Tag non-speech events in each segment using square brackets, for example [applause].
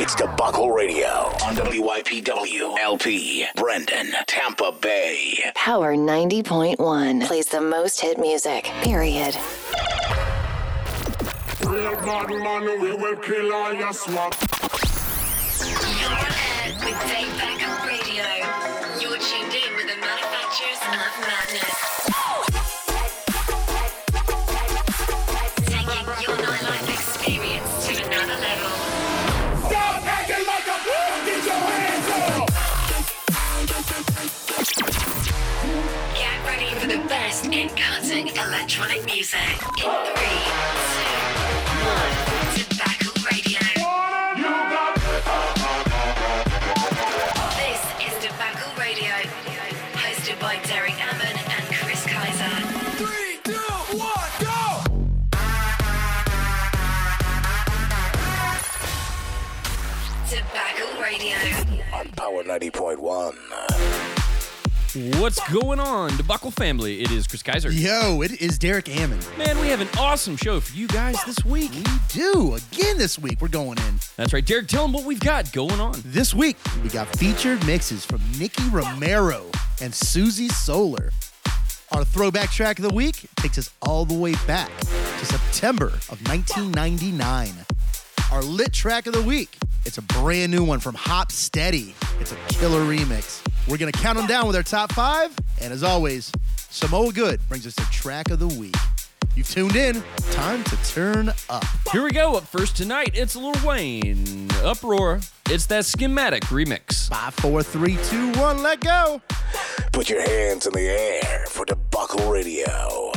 It's Debacle Radio on WYPW LP, Brandon, Tampa Bay. Power 90.1 plays the most hit music, period. Real bad man, we will kill all your swap. In cutting electronic music. In three, two, one. Debacle Radio. This is Debacle Radio, hosted by Derek Ammon and Chris Kaiser. three, two, one, go! Debacle Radio. On Power 90.1. What's going on, Debacle family? It is Chris Kaiser. Yo, it is Derek Ammon. Man, we have an awesome show for you guys this week. We do. Again this week, we're going in. That's right, Derek, tell them what we've got going on. This week, we got featured mixes from Nikki Romero and Susie Solar. Our throwback track of the week takes us all the way back to September of 1999. Our lit track of the week, it's a brand new one from Hop Steady. It's a killer remix. We're going to count them down with our top five. And as always, Samoa Good brings us the track of the week. You've tuned in. Time to turn up. Here we go. Up first tonight, it's Lil Wayne. Uproar. It's that schematic remix. Five, four, three, two, one, let go. Put your hands in the air for Debacle Radio.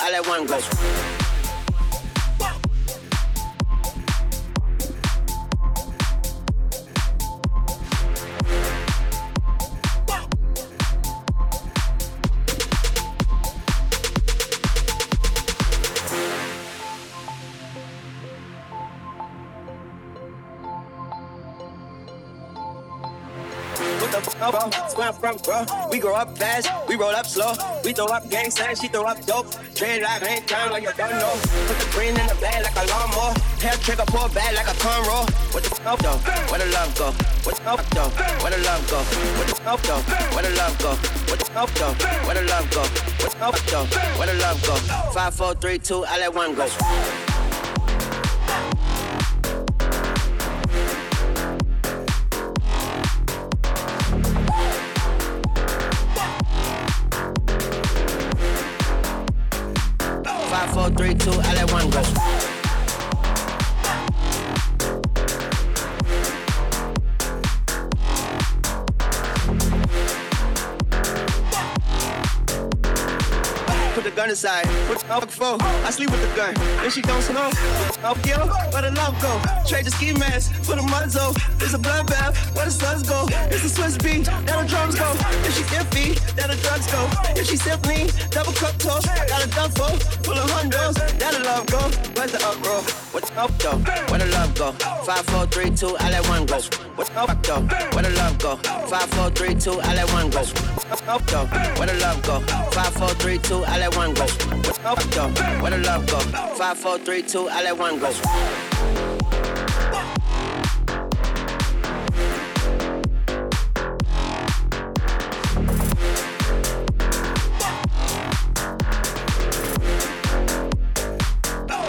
I let one go. From, bro. We grow up fast, we roll up slow. We throw up gang signs, she throw up dope. Train like ain't down like you don't know. Put the green in the bag like a lawnmower. Hair trigger pull back like a cornrow. What the fuck though? Where the love go? What the fuck though? Where the love go? What the fuck though? Where the love go? What the fuck though? Where the love go? What the fuck though? Where the love go? Five, four, three, two, I let one go. Four, three, two, I let one go. Aside. What the fuck for? I sleep with the gun. Then she don't smoke. Oh, I'll kill. Where the love go? Trade the ski mask for the muzzle. It's a bloodbath. Where the suns go? It's a Swizz Beatz. There the drums go. If she iffy, there the drugs go. If she simply double cup toast, got a duffel full of hundos. There the love go. Where's the uproar? What the up though? Where the love go? Five, four, three, two. I let one go. What the up though? Where the love go? Five, four, three, two. I let one go. What's up though? Where the love go? Five, four, three, two. I let one go. Up? Where the love go? Five, four, three, two. I let one go.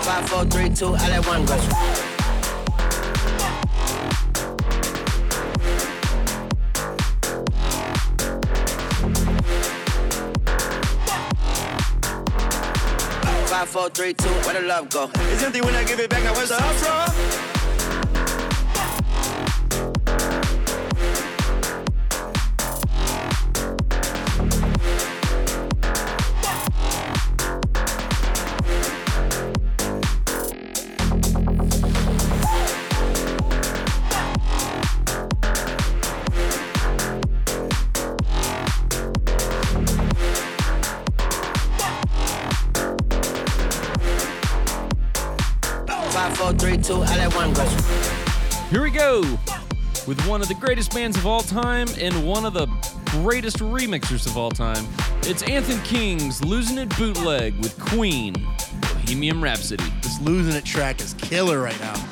Five, four, three, two, I let one go. Four, three, two, where the love go? It's empty when I give it back, now where's the uproar? With one of the greatest bands of all time and one of the greatest remixers of all time. It's Anthem King's Losing It Bootleg with Queen, Bohemian Rhapsody. This losing it track is killer right now.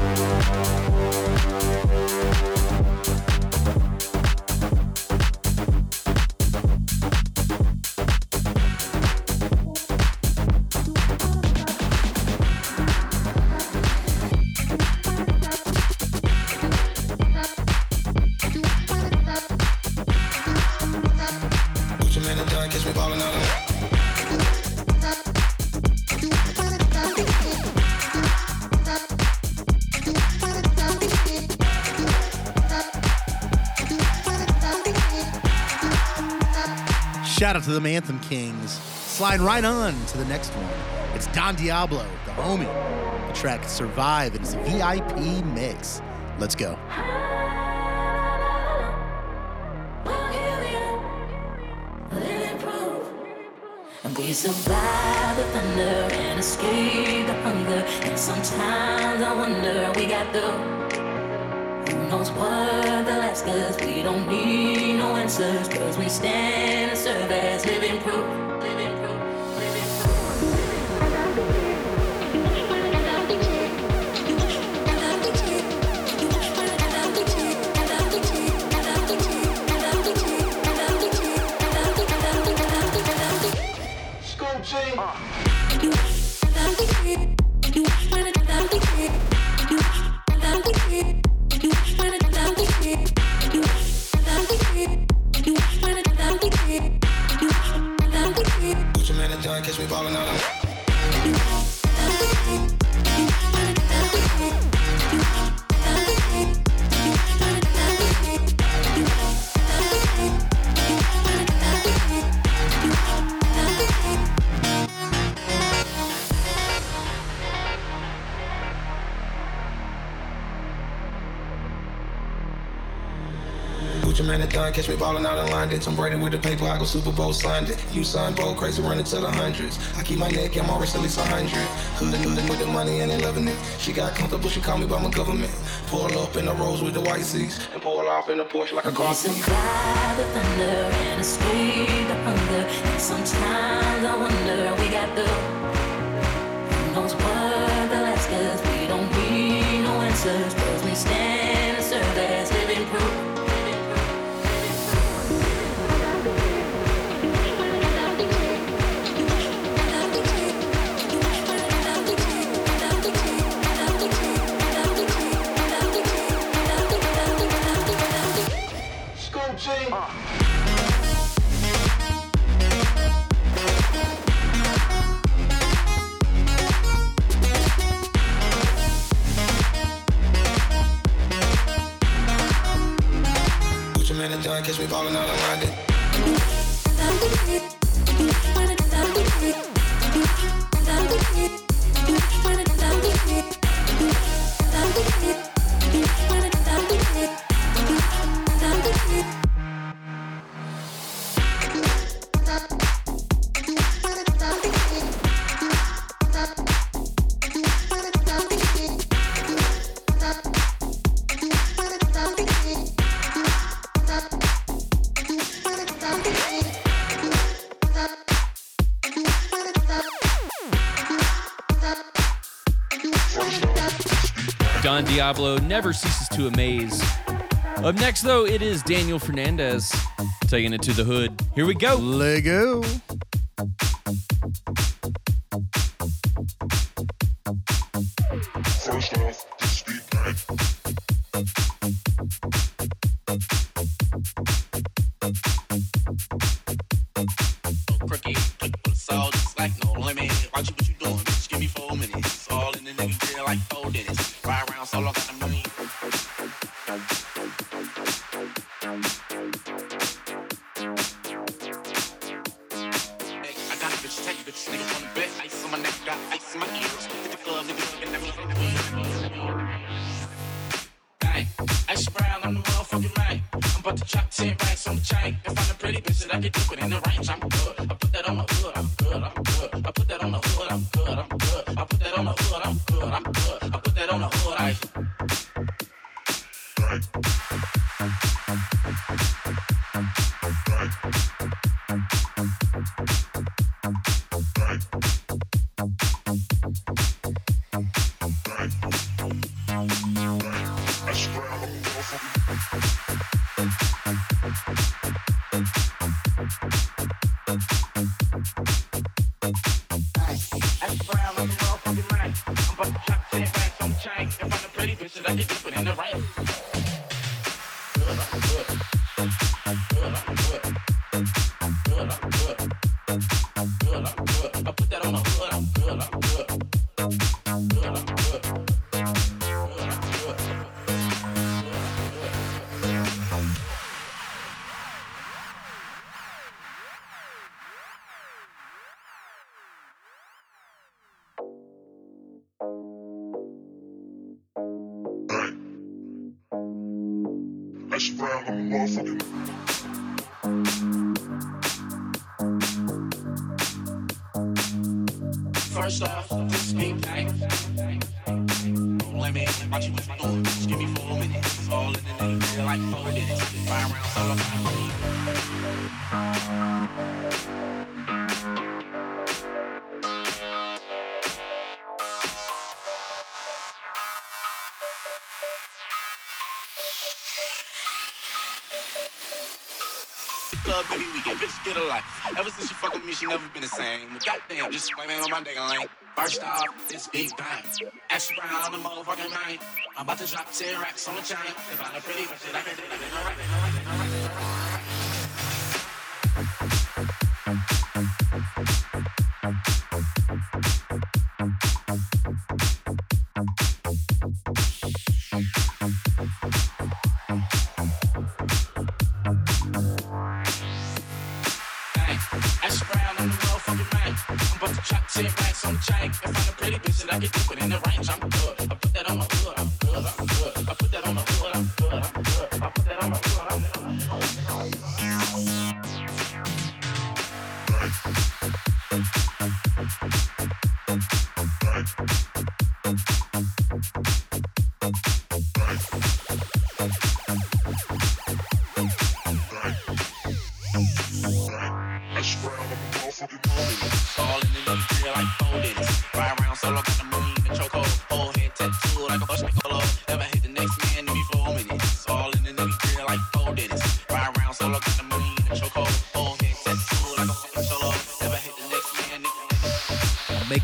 It. Out to them Anthem Kings. Slide right on to the next one. It's Don Diablo, the homie. The track Survive and it's a VIP mix. Let's go. We survive the thunder and escape the hunger. And sometimes I wonder we got the. Knows what they'll ask? We don't need no answers. Cause we stand and serve as. Living proof. Ballin' out in London. Tom Brady with the paper, I go Super Bowl Sunday. You son, bold, crazy, running to the hundreds. I keep my neck, I'm always at least a hundred. Hood hood with the money and they loving it. She got comfortable, she call me by my government. Pull up in the rose with the white seats and pull off in the Porsche like a car. We survive the thunder and escape the hunger. And sometimes I wonder we got the who knows what they'll ask. We don't need no answers, cause we stand and serve as living proof. It done. Ballin' out of London. Don Diablo never ceases to amaze. Up next, though, it is Daniel Fernandez taking it to the hood. Here we go. Lego. She never been the same. But goddamn, just swing on my nigga. First off, it's big bang. Brown on the motherfucking man. I'm about to drop 10 racks on the chain. If I'm pretty bitch, I can do it.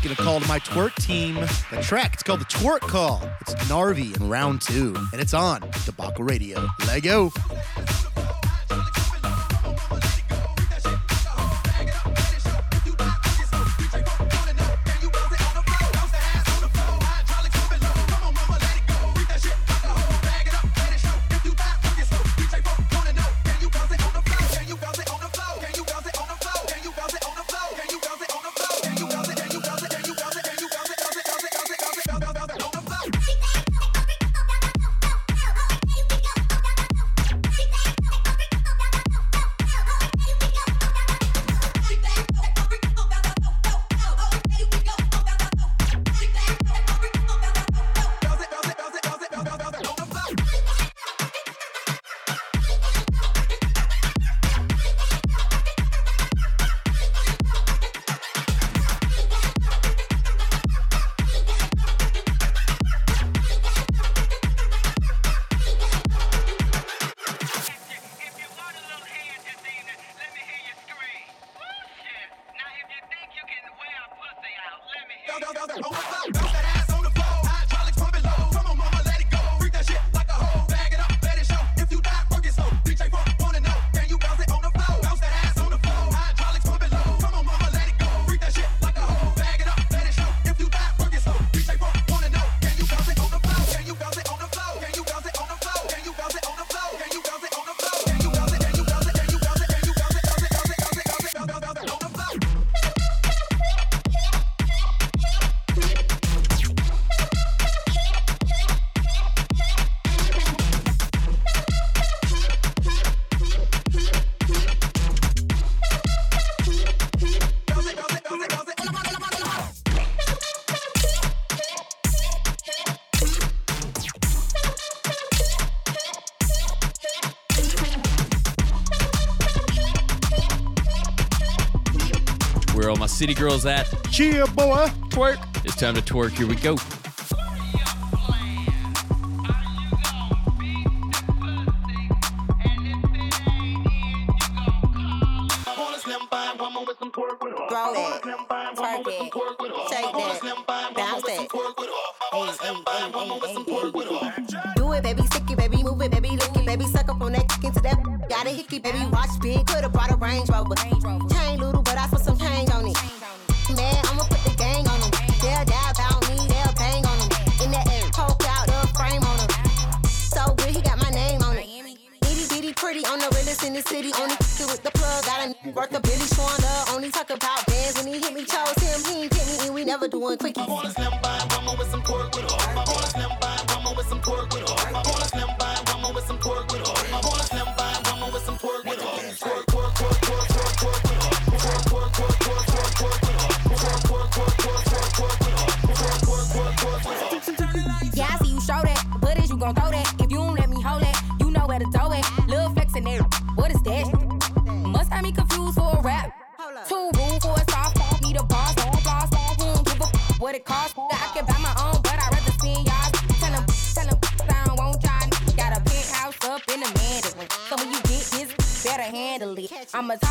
making a call to my twerk team. The track, it's called the Twerk Call. It's Narvi in round two, and it's on Debacle Radio. Lego. City Girls at cheer, Boy Twerk. It's time to twerk. Here we go.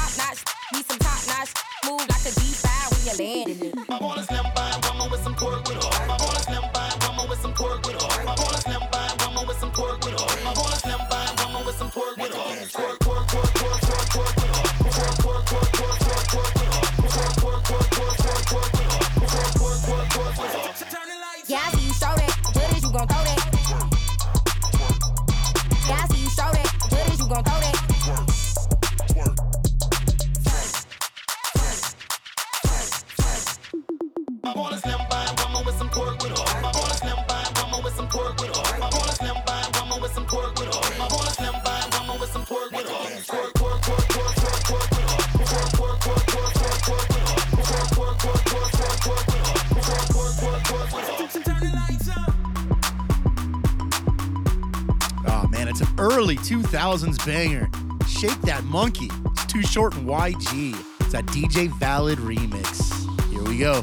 Top notch. Need some top notch. Move like a G5 when you're landing it. I wanna slim by woman with some pork with her. I wanna slim by woman with some pork with her. I wanna slim by woman with some pork with her. I wanna slim by woman with some pork with her. 2000s banger, Shake That Monkey. It's Too Short in YG. It's a DJ Valid remix. Here we go.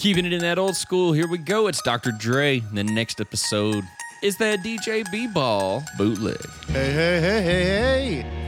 Keeping it in that old school, here we go. It's Dr. Dre. The next episode is that DJ B Ball bootleg. Hey, hey, hey, hey, hey.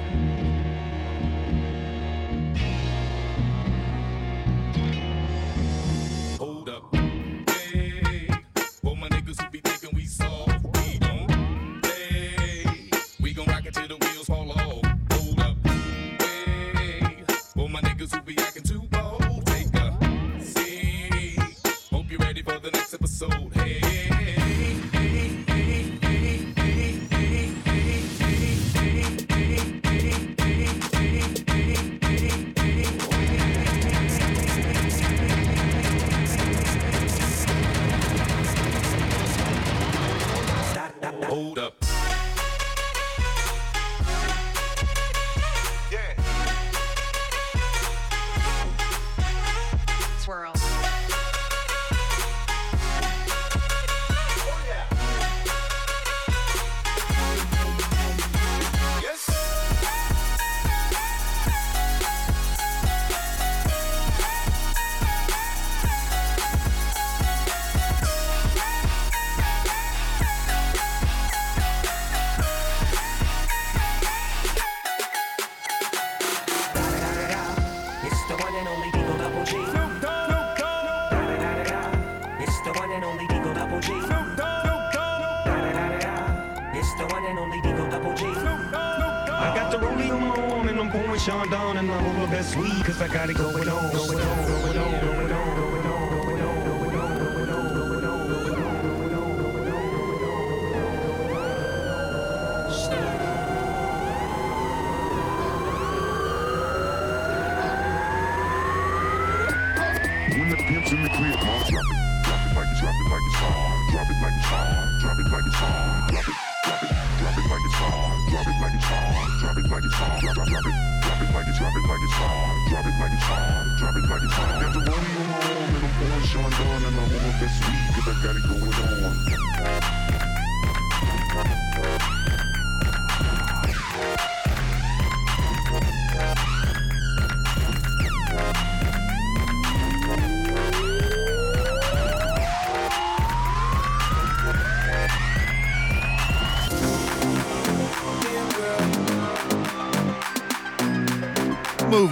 cause I got it going on. Going on.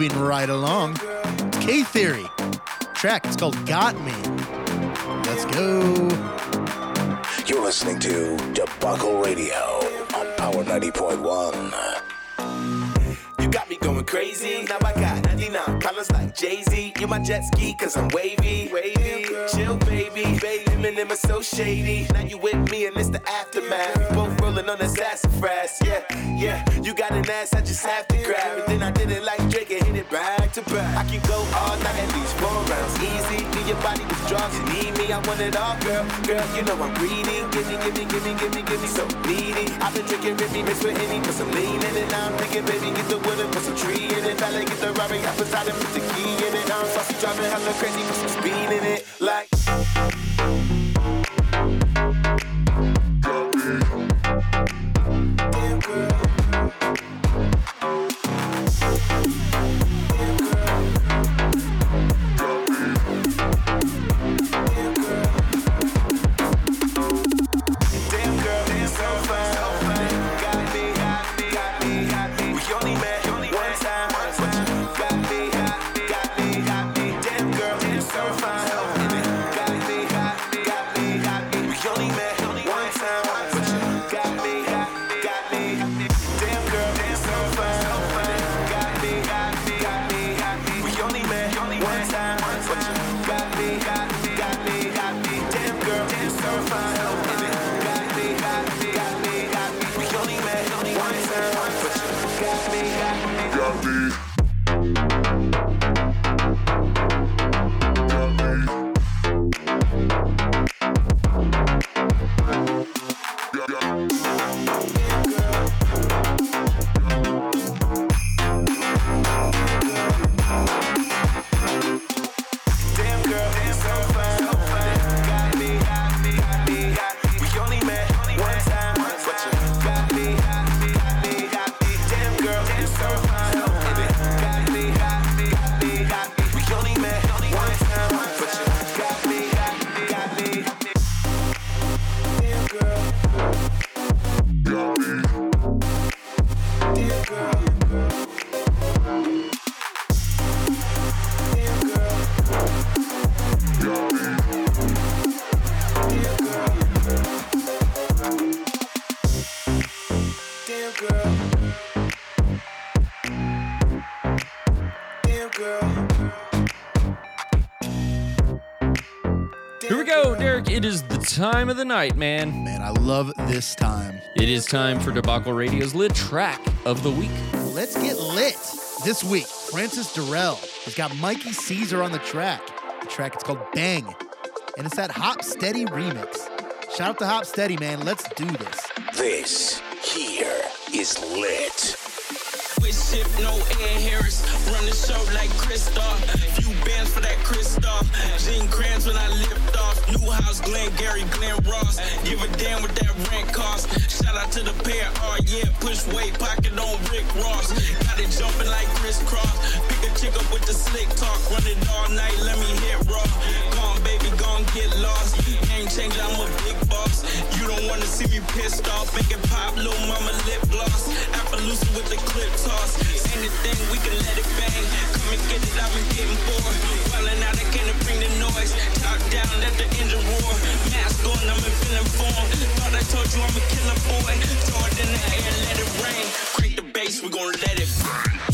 Moving right along. It's K Theory. Track, it's called Got Me. Let's go. You're listening to Debacle Radio on Power 90.1. You got me going crazy. Now I got 99 colors like Jay Z. You my jet ski, cause I'm wavy. Wavy. Chill, baby. baby. Eminem is so shady. Now you with me and it's the aftermath. We both rolling on that sassafras. Yeah, yeah. You got an ass, I just have to grab it. Then I at least four rounds. Easy. Need your body with drugs. You need me, I want it all, girl. Girl, you know I'm greedy. Give me, give me, give me, give me, give me so needy. I've been drinking Remy, mixed with Henny, put some lean in it. Now I'm thinking, baby, get the wood and put some tree in it. Valet, get the Rari, beside it, put the key in it. Now I'm saucy, driving hella crazy, put some speed in it. Time of the night, man. Man, I love this time. It is time for Debacle Radio's lit track of the week. Let's get lit. This week, Francis Durrell has got Mikey Caesar on the track. The track it's called Bang, and it's that Hop Steady remix. Shout out to Hop Steady, man. Let's do this. This here is lit. With shift, no air Harris. Run the show like Kristoff. Few bands for that Kristoff. Gene Kranz when I lift off. New house, Glenn Gary, Glenn Ross. Give a damn what that rent cost. Shout out to the pair, oh yeah. Push weight, pocket on Rick Ross. Got it jumping like crisscross. Pick a chick up with the slick talk. Run it all night, let me hit raw. Gone, baby, gone get lost. Game changer, I'm a big boss. You don't wanna see me pissed off. Make it pop, little mama lip gloss. Appaloosa with the clip toss. Anything, we can let it bang. Come and get it, I've been getting bored. Wildin' out, I can't bring the noise. Top down, let the engine roar. Mask on, I'm in feeling form. Thought I told you I'm a killer boy. Throw it in the air, let it rain. Crank the bass, we gon' let it burn.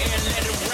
Air, let it rain.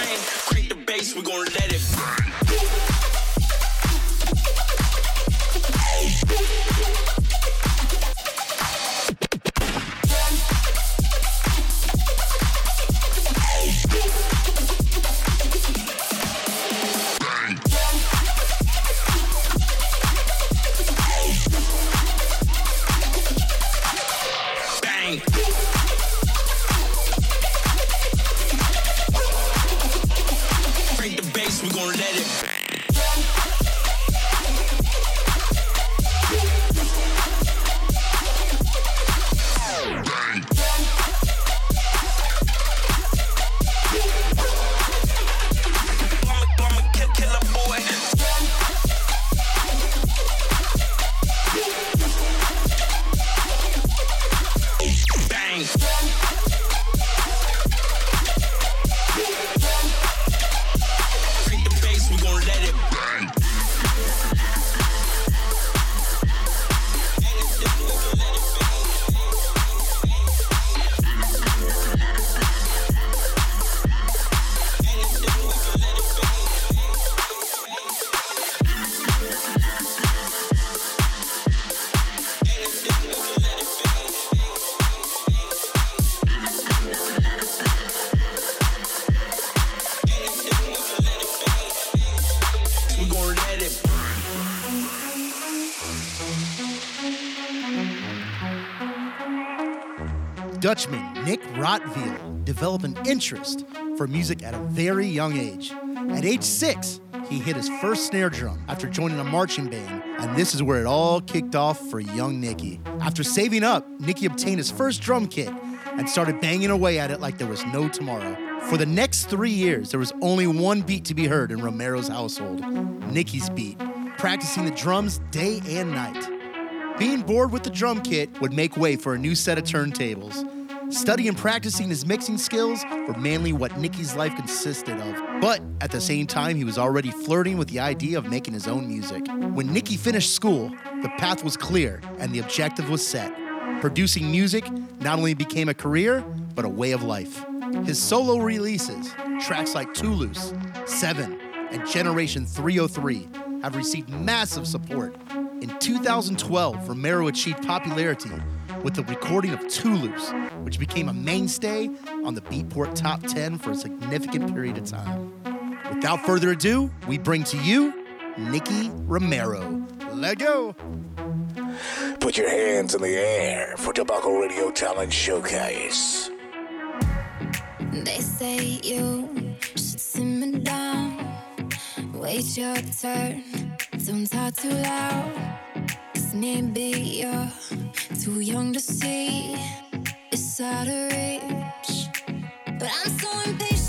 Developed an interest for music at a very young age. At age six, he hit his first snare drum after joining a marching band, and this is where it all kicked off for young Nicky. After saving up, Nicky obtained his first drum kit and started banging away at it like there was no tomorrow. For the next three years, there was only one beat to be heard in Romero's household Nicky's beat, practicing the drums day and night. Being bored with the drum kit would make way for a new set of turntables. Studying and practicing his mixing skills were mainly what Nicky's life consisted of. But at the same time, he was already flirting with the idea of making his own music. When Nicky finished school, the path was clear and the objective was set. Producing music not only became a career, but a way of life. His solo releases, tracks like Toulouse, Seven, and Generation 303, have received massive support. In 2012, Romero achieved popularity with the recording of Toulouse, which became a mainstay on the Beatport Top 10 for a significant period of time. Without further ado, we bring to you Nicky Romero. Let go. Put your hands in the air for Debacle Radio Talent Showcase. They say you should simmer down. Wait your turn. Don't talk too loud. Cause maybe you're too young to see. It's out of reach. But I'm so impatient.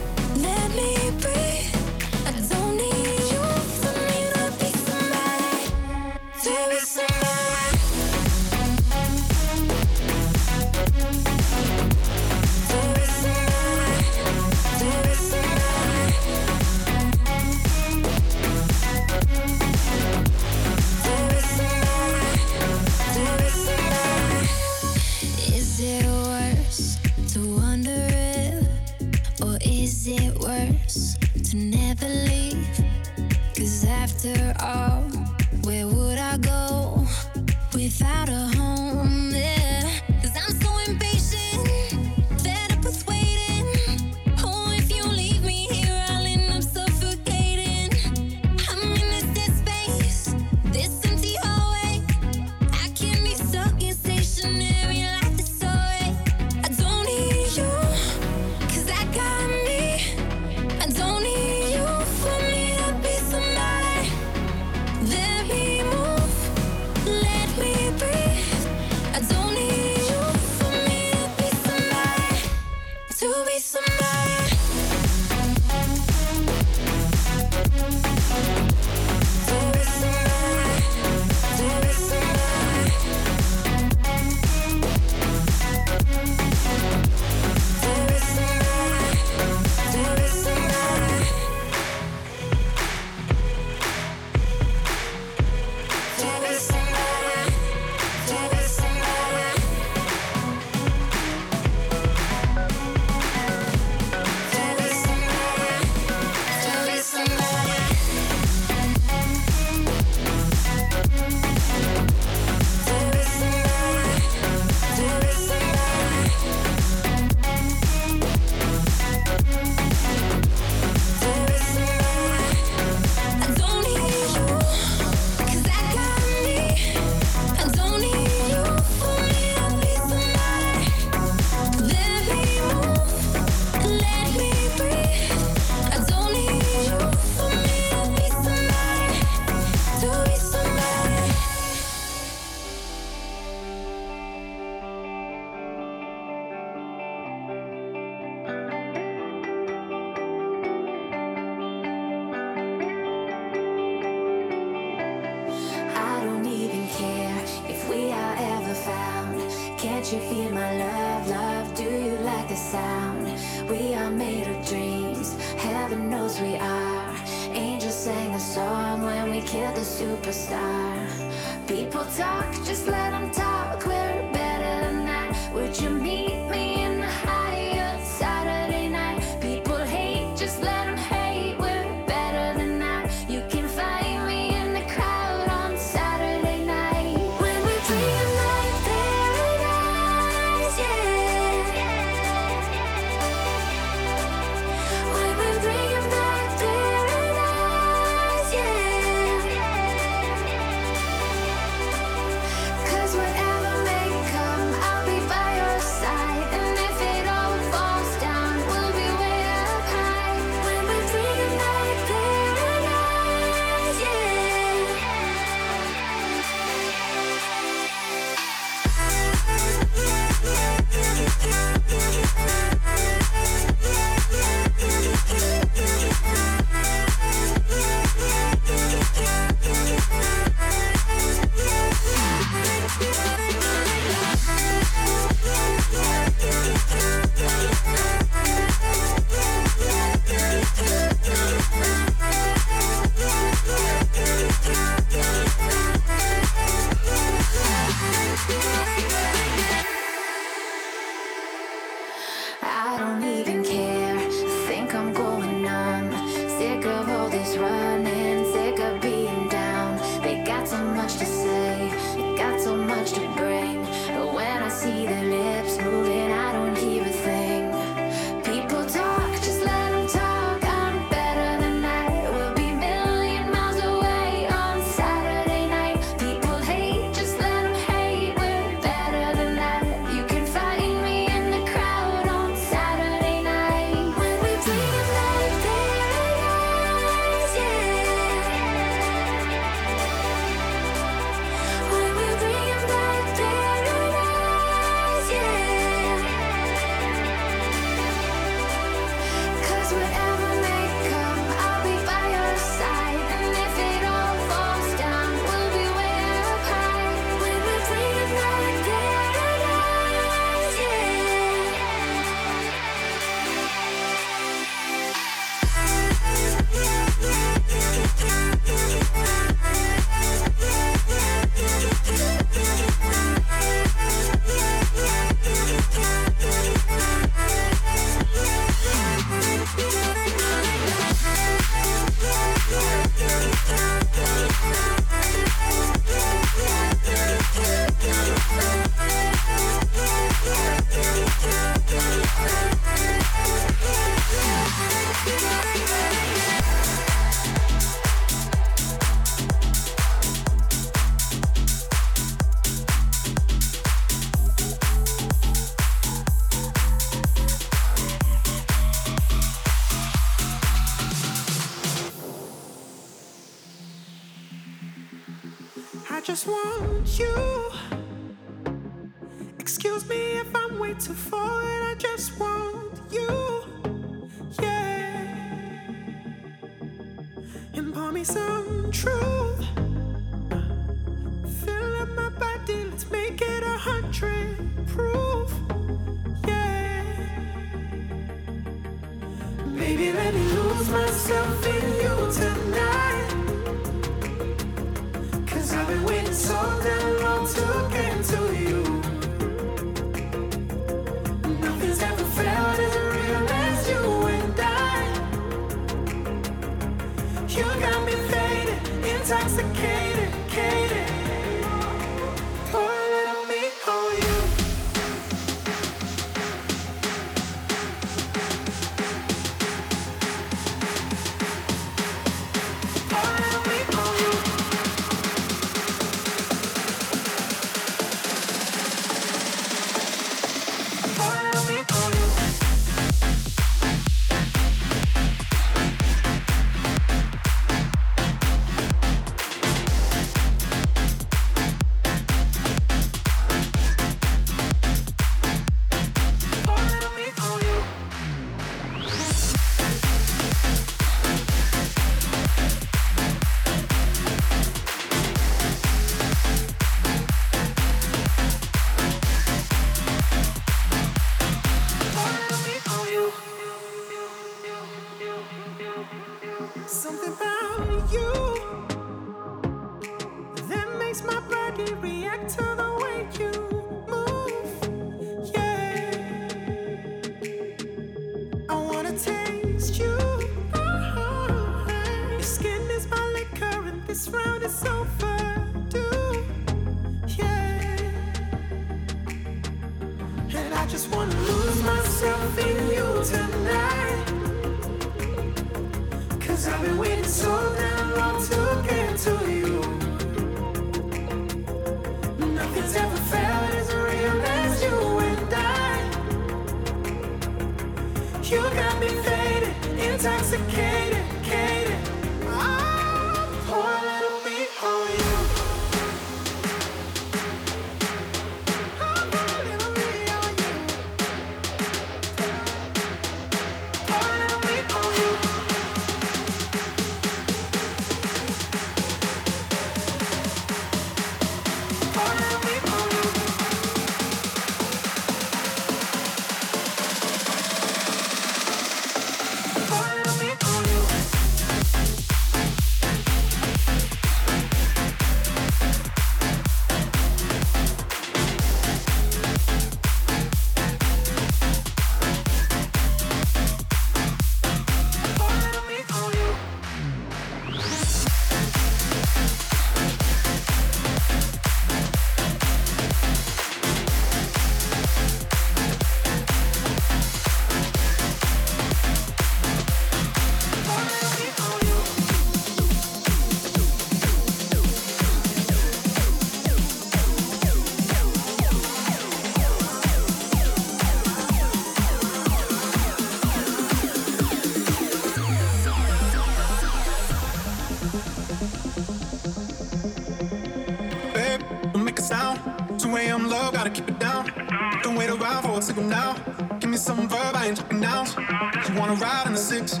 now. Give me some verb, I ain't talking nouns. You wanna ride in the six,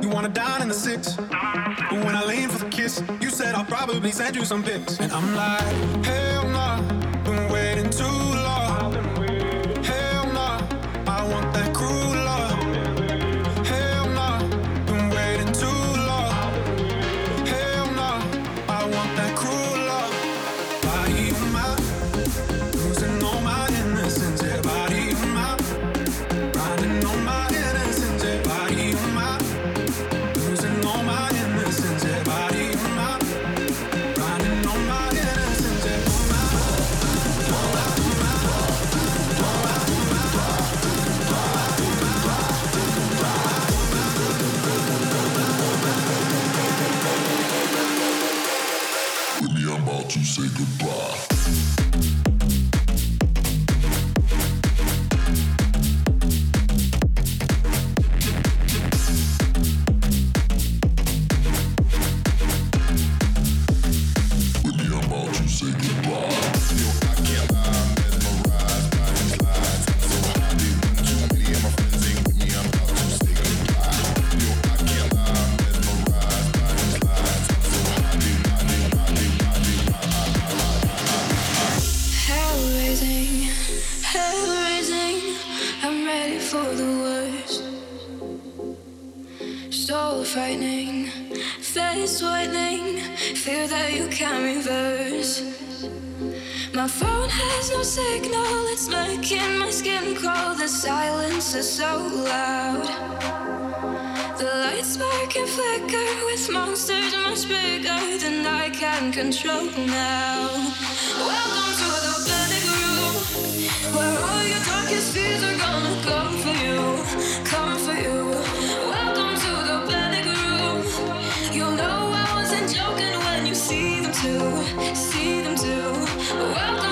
you wanna dine in the six. But when I lean for the kiss, you said I'll probably send you some pics, and I'm like, hey. you that you can reverse. My phone has no signal, it's making my skin crawl. The silence is so loud. The lights spark and flicker with monsters much bigger than I can control now. Welcome to the panic room, where all your darkest fears are gonna come for you, come for you. to see them do. Welcome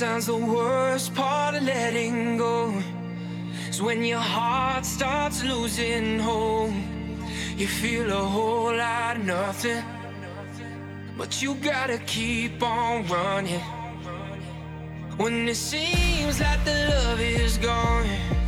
Sometimes the worst part of letting go is when your heart starts losing hope. You feel a whole lot of nothing, but you gotta keep on running. When it seems like the love is gone.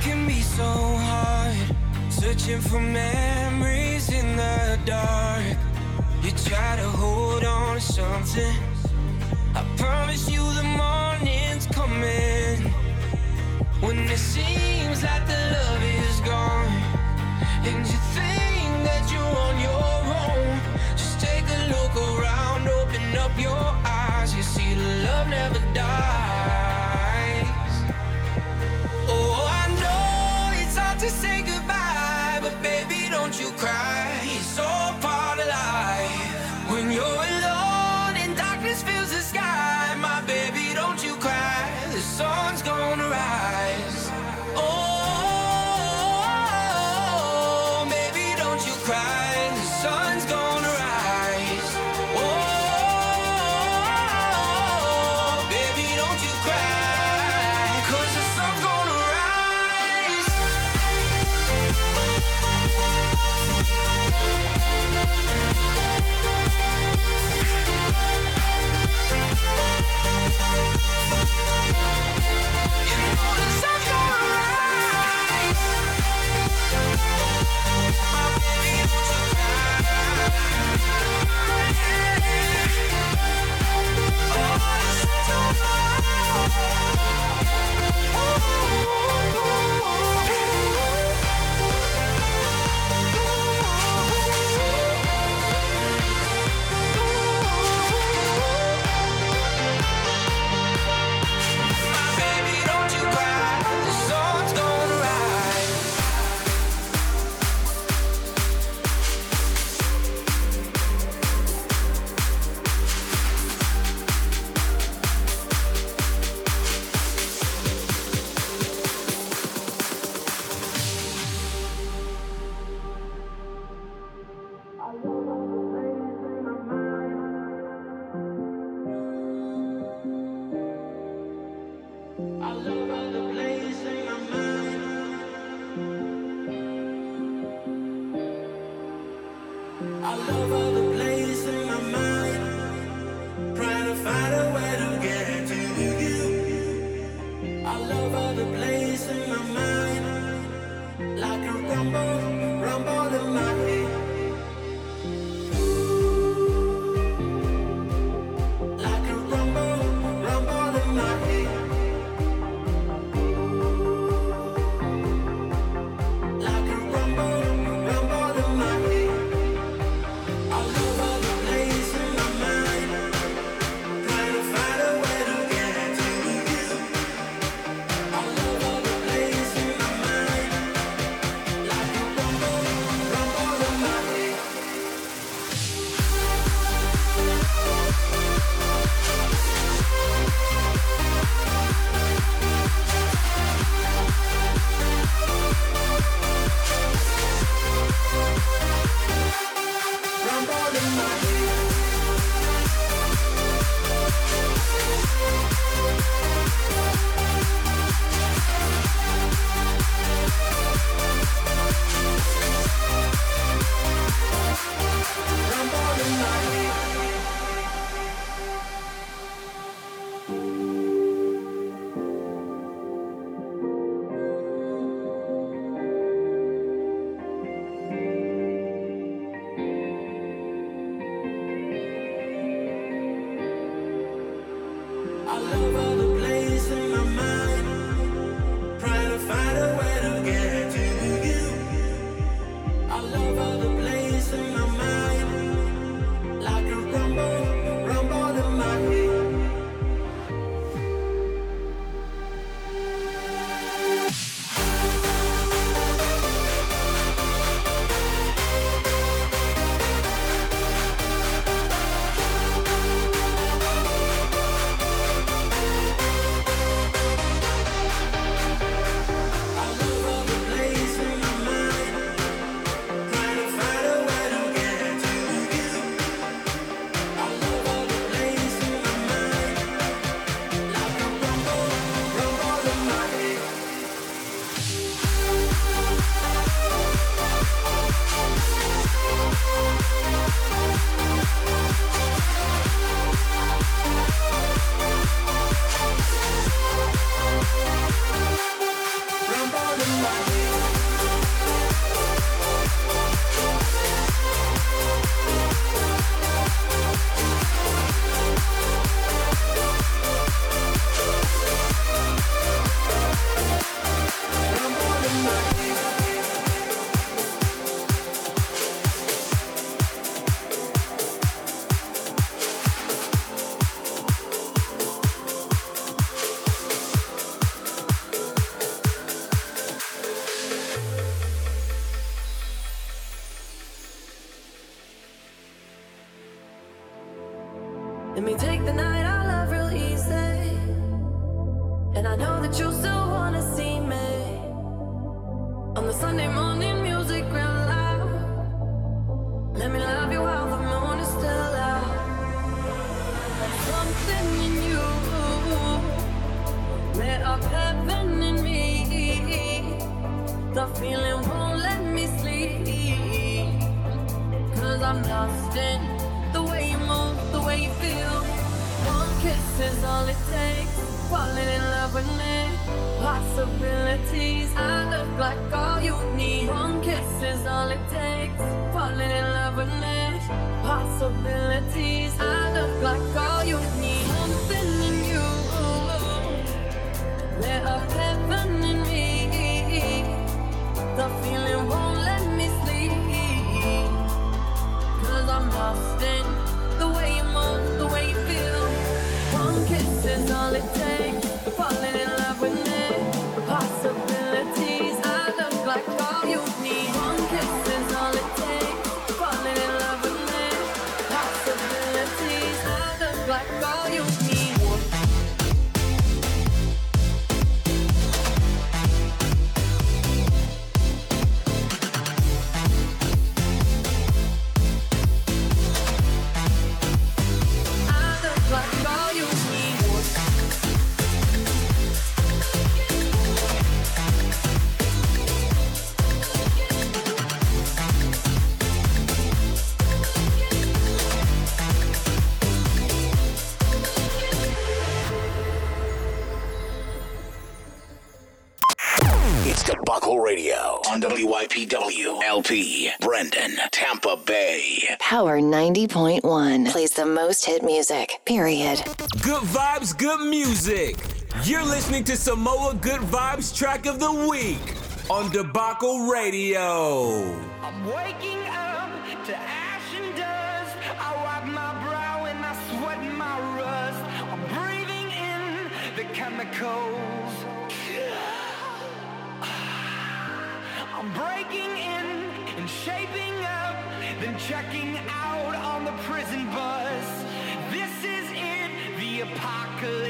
Can be so hard searching for memories in the dark. You try to hold on to something. I promise you the morning's coming. When it seems like the love is gone, and you think that you're on your own, just take a look around, open up your eyes. You see, the love never dies. Brendan, Tampa Bay. Power 90.1 plays the most hit music, period. Good vibes, good music. You're listening to Samoa Good Vibes track of the week on Debacle Radio. I'm waking up to ash and dust. I wipe my brow and I sweat my rust. I'm breathing in the chemicals. [sighs] I'm breaking checking out on the prison bus. This is it, the apocalypse.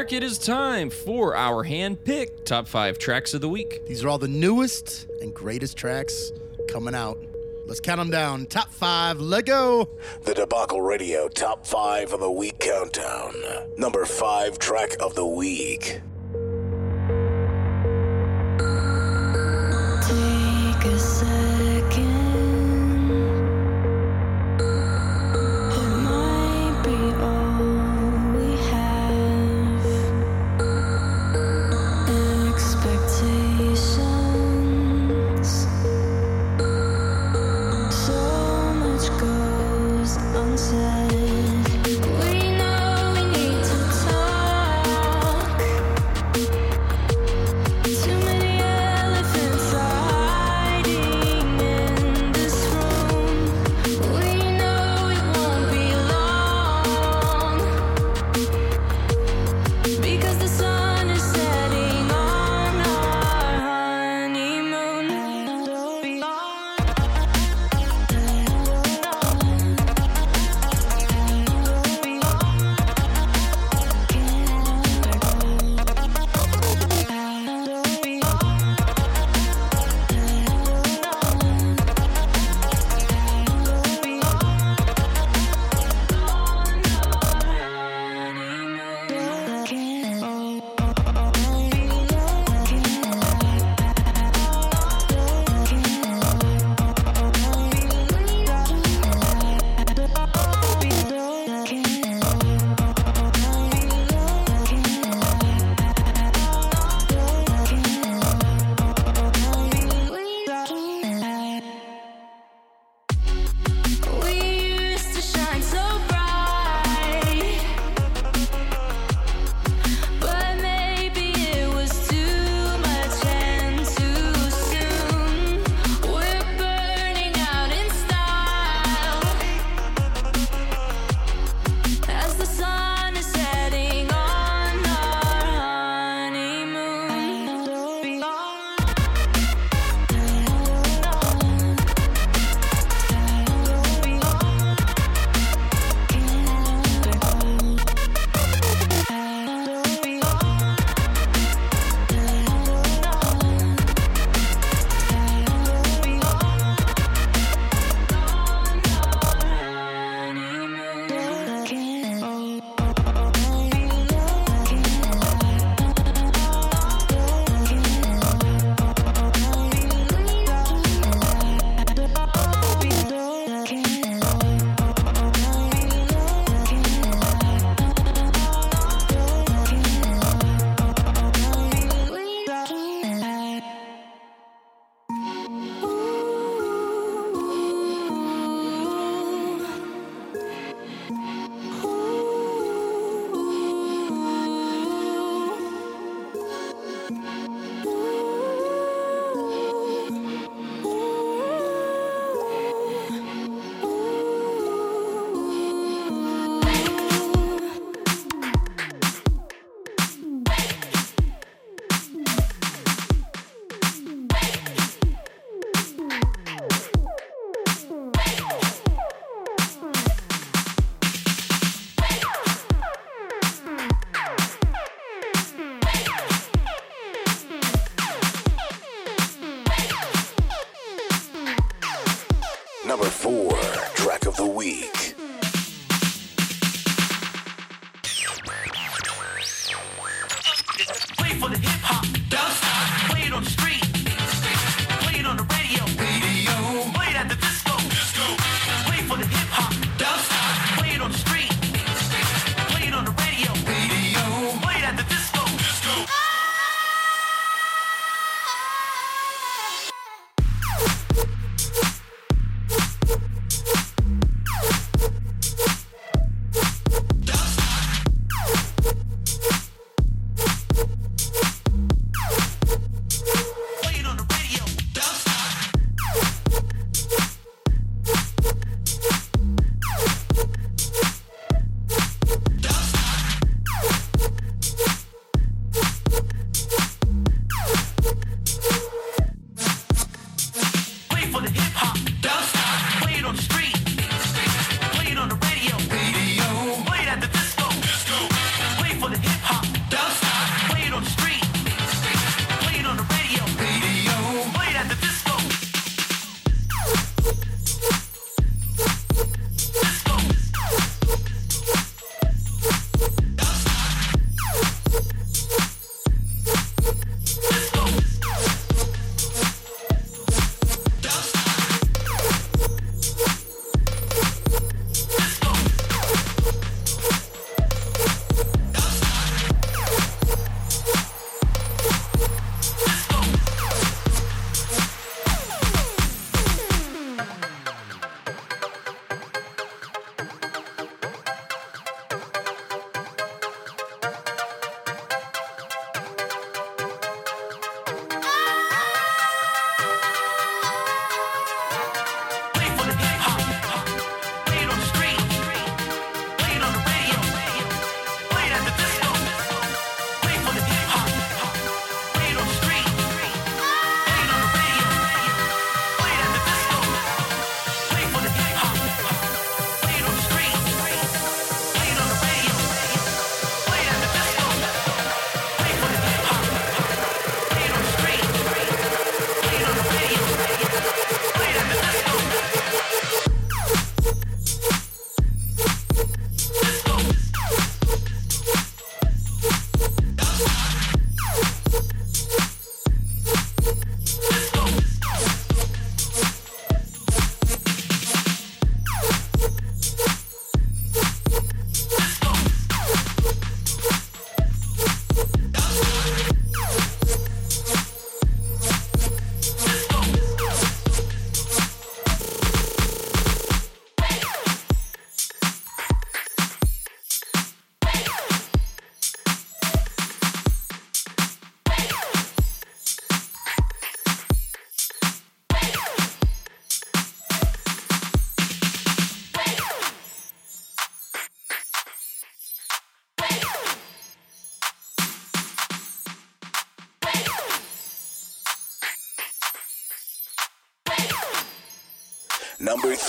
It is time for our hand pick top five tracks of the week. These are all the newest and greatest tracks coming out. Let's count them down. Top five, let go. The Debacle Radio Top 5 of the Week Countdown. Number 5 track of the week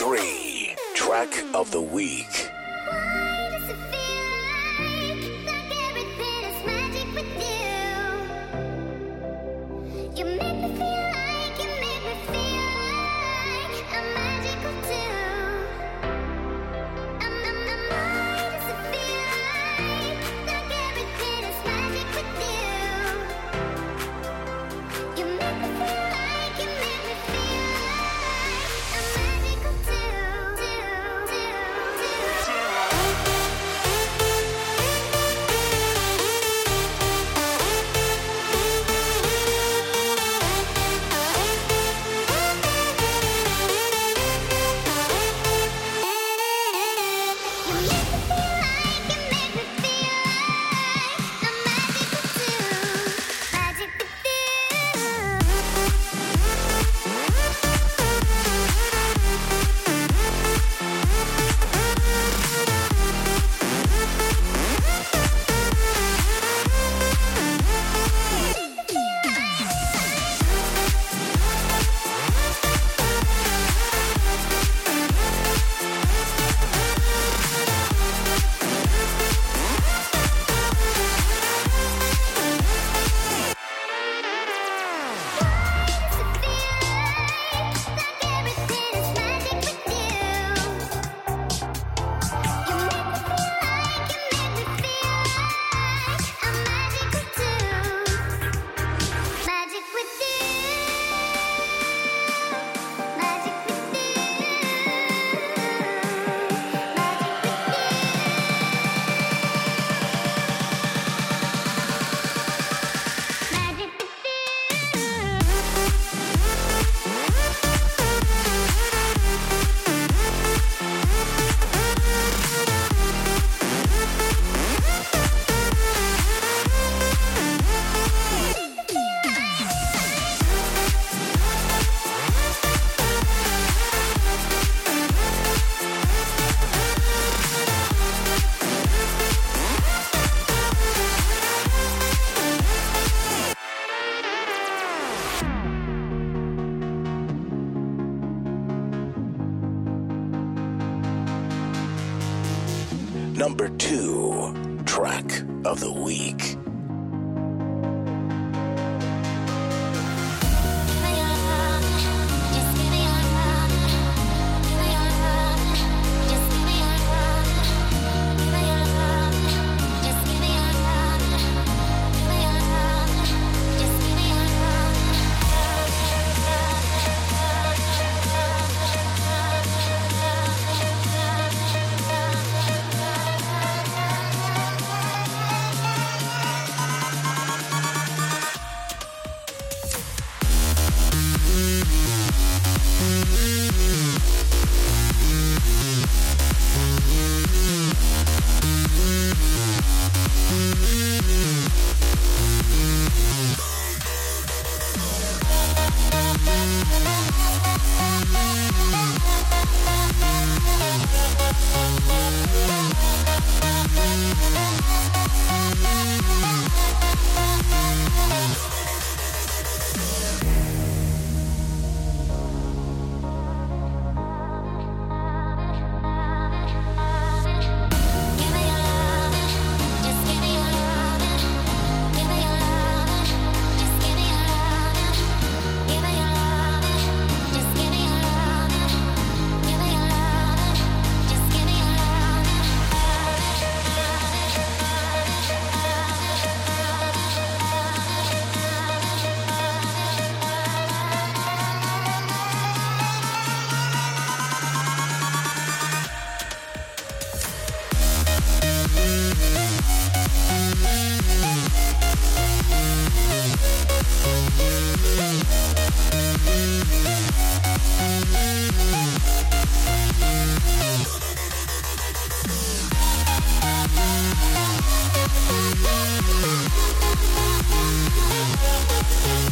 three track of the week.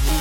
We'll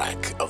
track of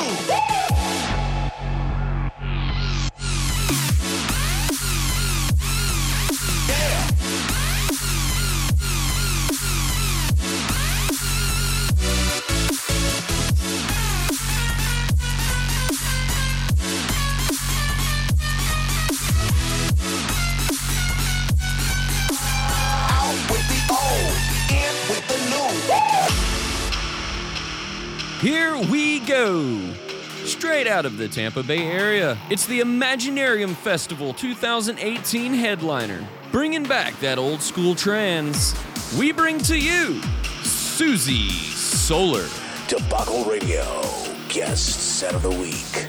in of the Tampa Bay area, it's the Imaginarium Festival 2018 headliner. Bringing back that old school trance, we bring to you Suzy Solar. Debacle Radio guest set of the week.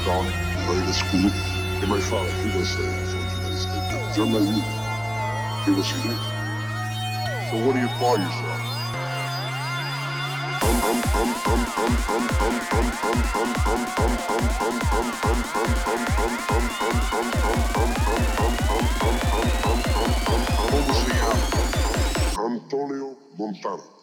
strong, ready to school. And my father, he was uh, from the United States. Germany, he was here. So what do you call yourself? Antonio Montana.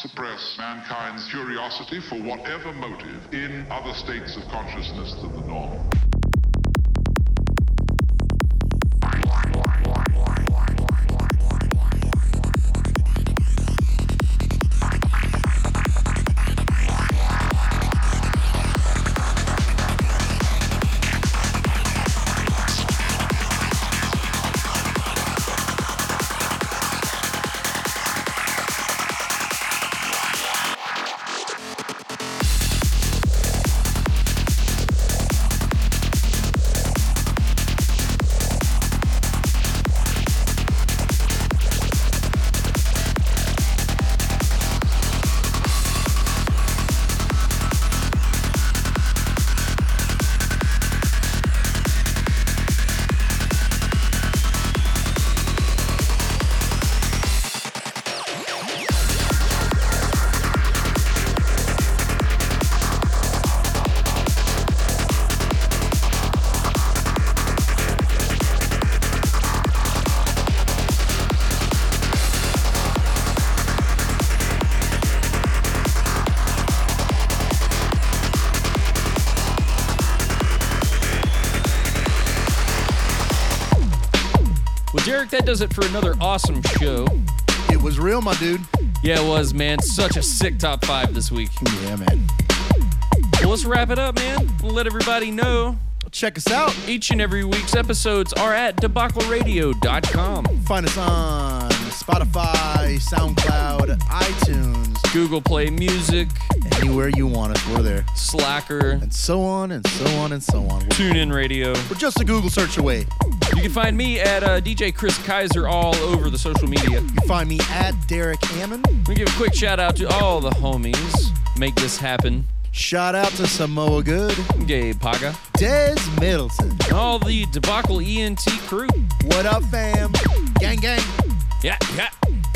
Suppress mankind's curiosity for whatever motive in other states of consciousness than the normal. Derek, that does it for another awesome show. It was real, my dude. Yeah, it was, man. Such a sick top five this week. Yeah, man. Well, let's wrap it up, man. We'll let everybody know. Check us out. Each and every week's episodes are at debacleradio.com. Find us on Spotify, SoundCloud, iTunes, Google Play Music, anywhere you want us, we're there. Slacker, And so on and so on and so on. We're, TuneIn Radio. we're just a Google search away. You can find me at uh, DJ Chris Kaiser all over the social media. You find me at Derek Hammond. We give a quick shout out to all the homies. Make this happen. Shout out to Samoa Good, Gabe Paga. Des Middleton. All the Debacle ENT crew. What up, fam? Gang, gang. Yeah, yeah.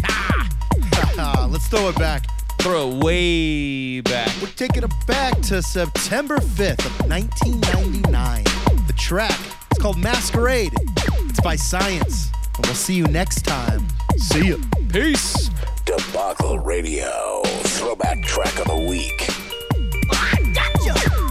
Ah. Let's throw it back. Throw it way back. We're taking it back to September 5th of 1999. The track it's called Masquerade. It's by Science. And we'll see you next time. See ya. Peace. Debacle Radio. Throwback track of the week. I got you.